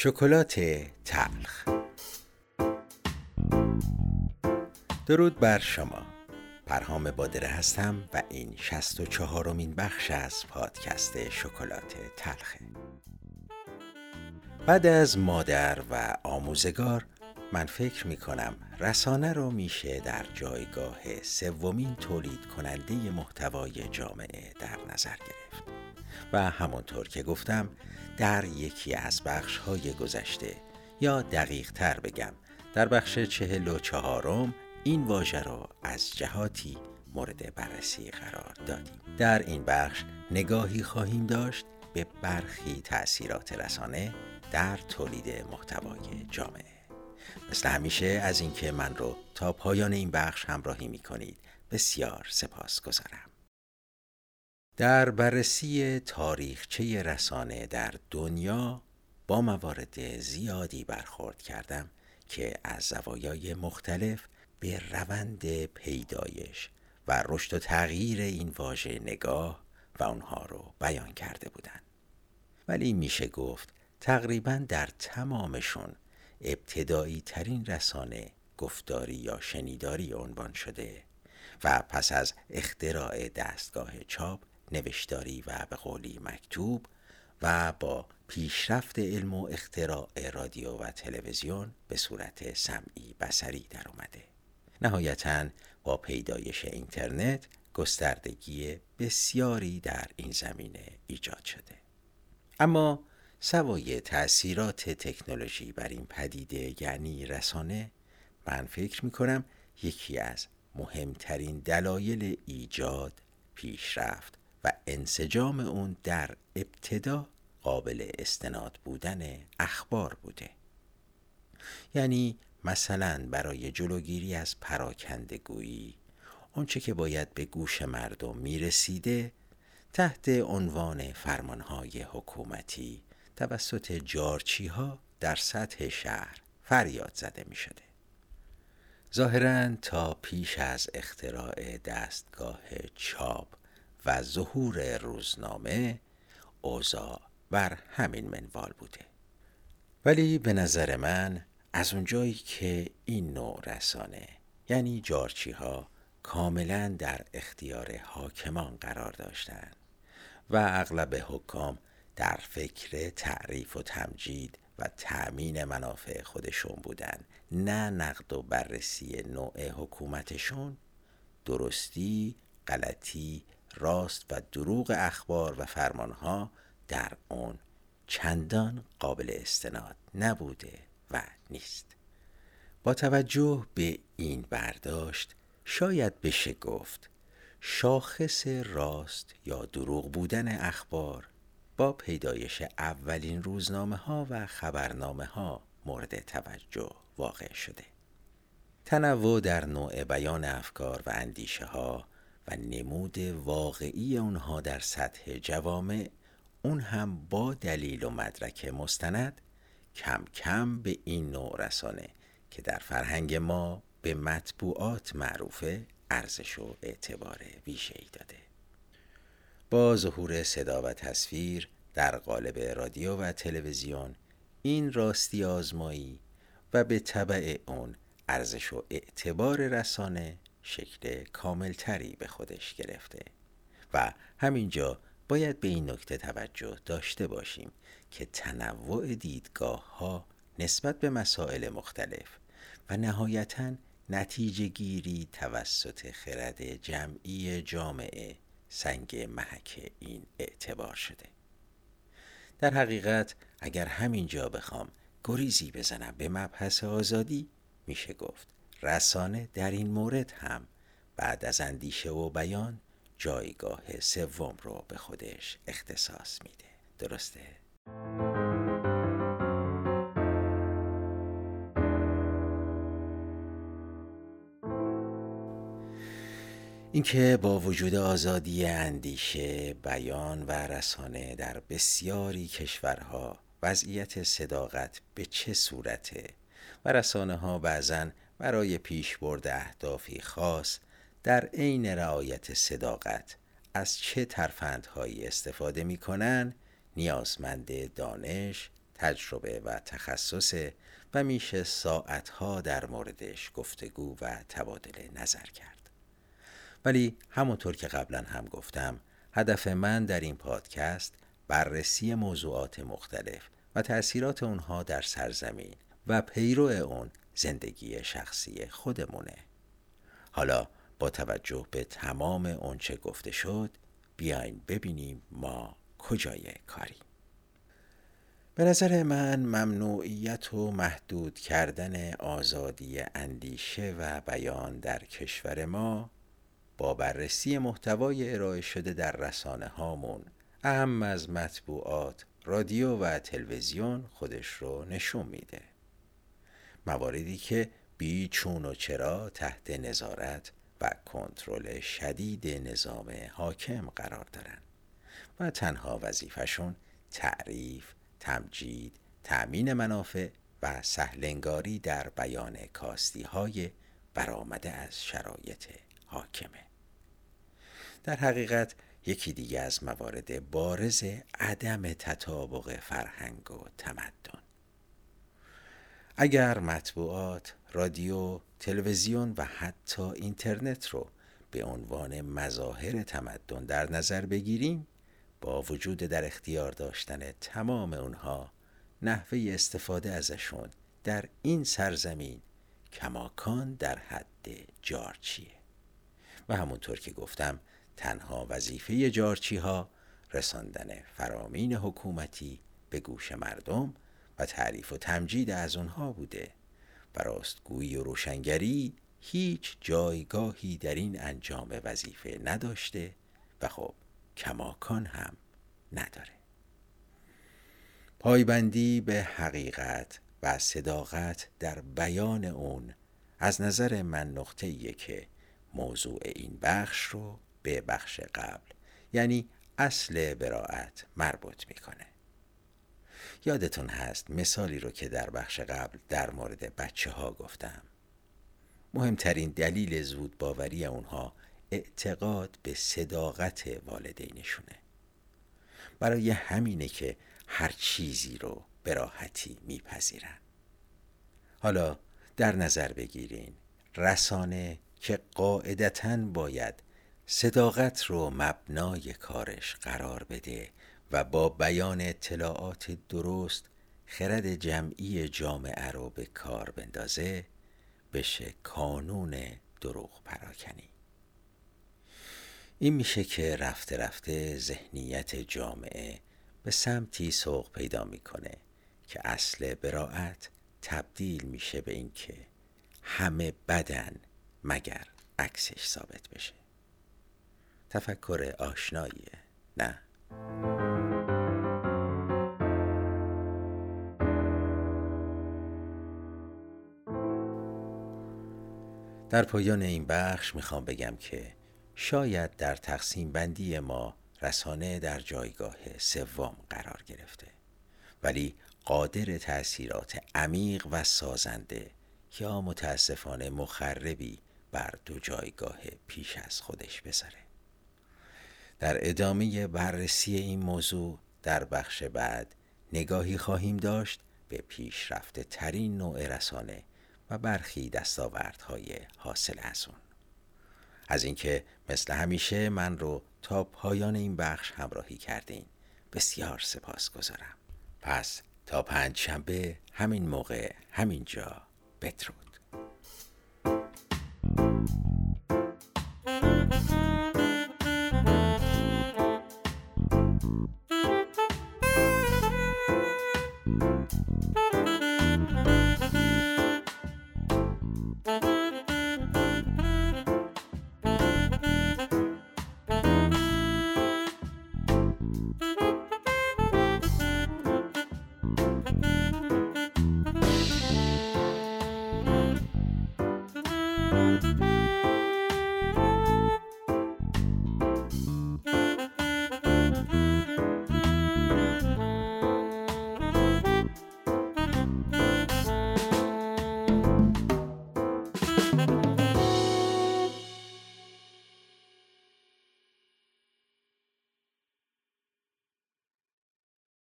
شکلات تلخ. درود بر شما. پرهام بادره هستم و این شست و چهارمین بخش از پادکست شکلات تلخه بعد از مادر و آموزگار من فکر می کنم رسانه رو میشه در جایگاه سومین تولید کننده محتوای جامعه در نظر گرفت. و همونطور که گفتم در یکی از بخش های گذشته یا دقیق تر بگم در بخش چهل و چهارم این واژه را از جهاتی مورد بررسی قرار دادیم. در این بخش نگاهی خواهیم داشت به برخی تأثیرات رسانه در تولید محتوای جامعه. مثل همیشه از اینکه من رو تا پایان این بخش همراهی می کنید بسیار سپاس گذارم در بررسی تاریخچه رسانه در دنیا با موارد زیادی برخورد کردم که از زوایای مختلف به روند پیدایش و رشد و تغییر این واژه نگاه و اونها رو بیان کرده بودند. ولی میشه گفت تقریبا در تمامشون ابتدایی ترین رسانه گفتاری یا شنیداری عنوان شده و پس از اختراع دستگاه چاپ نوشتاری و به قولی مکتوب و با پیشرفت علم و اختراع رادیو و تلویزیون به صورت سمعی بسری در اومده. نهایتا با پیدایش اینترنت گستردگی بسیاری در این زمینه ایجاد شده. اما سوای تأثیرات تکنولوژی بر این پدیده یعنی رسانه من فکر می کنم یکی از مهمترین دلایل ایجاد پیشرفت و انسجام اون در ابتدا قابل استناد بودن اخبار بوده یعنی مثلا برای جلوگیری از پراکندگویی آنچه که باید به گوش مردم می‌رسیده تحت عنوان فرمانهای حکومتی توسط جارچی ها در سطح شهر فریاد زده می شده. ظاهرا تا پیش از اختراع دستگاه چاپ و ظهور روزنامه اوضاع بر همین منوال بوده. ولی به نظر من از اونجایی که این نوع رسانه یعنی جارچی ها کاملا در اختیار حاکمان قرار داشتند و اغلب حکام در فکر تعریف و تمجید و تأمین منافع خودشون بودن نه نقد و بررسی نوع حکومتشون درستی، غلطی، راست و دروغ اخبار و فرمانها در اون چندان قابل استناد نبوده و نیست. با توجه به این برداشت شاید بشه گفت شاخص راست یا دروغ بودن اخبار با پیدایش اولین روزنامه ها و خبرنامه ها مورد توجه واقع شده. تنوع در نوع بیان افکار و اندیشه ها و نمود واقعی اونها در سطح جوامع اون هم با دلیل و مدرک مستند کم کم به این نوع رسانه که در فرهنگ ما به مطبوعات معروفه ارزش و اعتبار ویژه‌ای داده. با ظهور صدا و تصویر در قالب رادیو و تلویزیون این راستی آزمایی و به طبع اون ارزش و اعتبار رسانه شکل کاملتری به خودش گرفته و همینجا باید به این نکته توجه داشته باشیم که تنوع دیدگاه ها نسبت به مسائل مختلف و نهایتا نتیجه گیری توسط خرد جمعی جامعه سنگ محک این اعتبار شده. در حقیقت اگر همینجا بخوام گریزی بزنم به مبحث آزادی میشه گفت رسانه در این مورد هم بعد از اندیشه و بیان جایگاه سوم رو به خودش اختصاص میده درسته؟ اینکه با وجود آزادی اندیشه بیان و رسانه در بسیاری کشورها وضعیت صداقت به چه صورته و رسانه ها بعضا برای پیشبرد اهدافی خاص در عین رعایت صداقت از چه ترفندهایی استفاده می کنن نیازمند دانش، تجربه و تخصصه و میشه ساعتها در موردش گفتگو و تبادل نظر کرد. ولی همونطور که قبلا هم گفتم هدف من در این پادکست بررسی موضوعات مختلف و تأثیرات اونها در سرزمین و پیرو اون زندگی شخصی خودمونه. حالا با توجه به تمام اونچه گفته شد بیاین ببینیم ما کجای کاری. به نظر من ممنوعیت و محدود کردن آزادی اندیشه و بیان در کشور ما با بررسی محتوای ارائه شده در رسانه هامون اهم از مطبوعات، رادیو و تلویزیون خودش رو نشون میده. مواردی که بیچون و چرا تحت نظارت و کنترل شدید نظام حاکم قرار دارن و تنها وظیفشون تعریف، تمجید، تأمین منافع و سهلنگاری در بیان کاستی های برآمده از شرایط حاکمه. در حقیقت یکی دیگه از موارد بارز عدم تطابق فرهنگ و تمدن. اگر مطبوعات، رادیو، تلویزیون و حتی اینترنت رو به عنوان مظاهر تمدن در نظر بگیریم با وجود در اختیار داشتن تمام اونها نحوه استفاده ازشون در این سرزمین کماکان در حد جارچیه. و همونطور که گفتم تنها وظیفه جارچی ها رساندن فرامین حکومتی به گوش مردم و تعریف و تمجید از اونها بوده. و راستگویی و روشنگری هیچ جایگاهی در این انجام وظیفه نداشته و خب کماکان هم نداره. پایبندی به حقیقت و صداقت در بیان اون از نظر من نقطه که موضوع این بخش رو به بخش قبل یعنی اصل براعت مربوط می‌کنه. یادتون هست مثالی رو که در بخش قبل در مورد بچه ها گفتم. مهمترین دلیل زود باوری اونها اعتقاد به صداقت والدینشونه. برای همینه که هر چیزی رو به راحتی میپذیرن. حالا در نظر بگیرین رسانه که قاعدتا باید صداقت رو مبنای کارش قرار بده و با بیان اطلاعات درست خرد جمعی جامعه رو به کار بندازه بشه کانون دروغ پراکنی. این میشه که رفته رفته ذهنیت جامعه به سمتی سوق پیدا می‌کنه که اصل براعت تبدیل میشه به اینکه همه بدن مگر عکسش ثابت بشه. تفکر آشناییه نه؟ در پایان این بخش می‌خوام بگم که شاید در تقسیم بندی ما رسانه در جایگاه سوم قرار گرفته. ولی قادر تأثیرات عمیق و سازنده یا متاسفانه مخربی بر دو جایگاه پیش از خودش بذاره. در ادامه بررسی این موضوع در بخش بعد نگاهی خواهیم داشت به پیشرفته ترین نوع رسانه و برخی دستاوردهای حاصل از اون. از اینکه مثل همیشه من رو تا پایان این بخش همراهی کردین بسیار سپاس گذارم. پس تا پنج شنبه همین موقع همین جا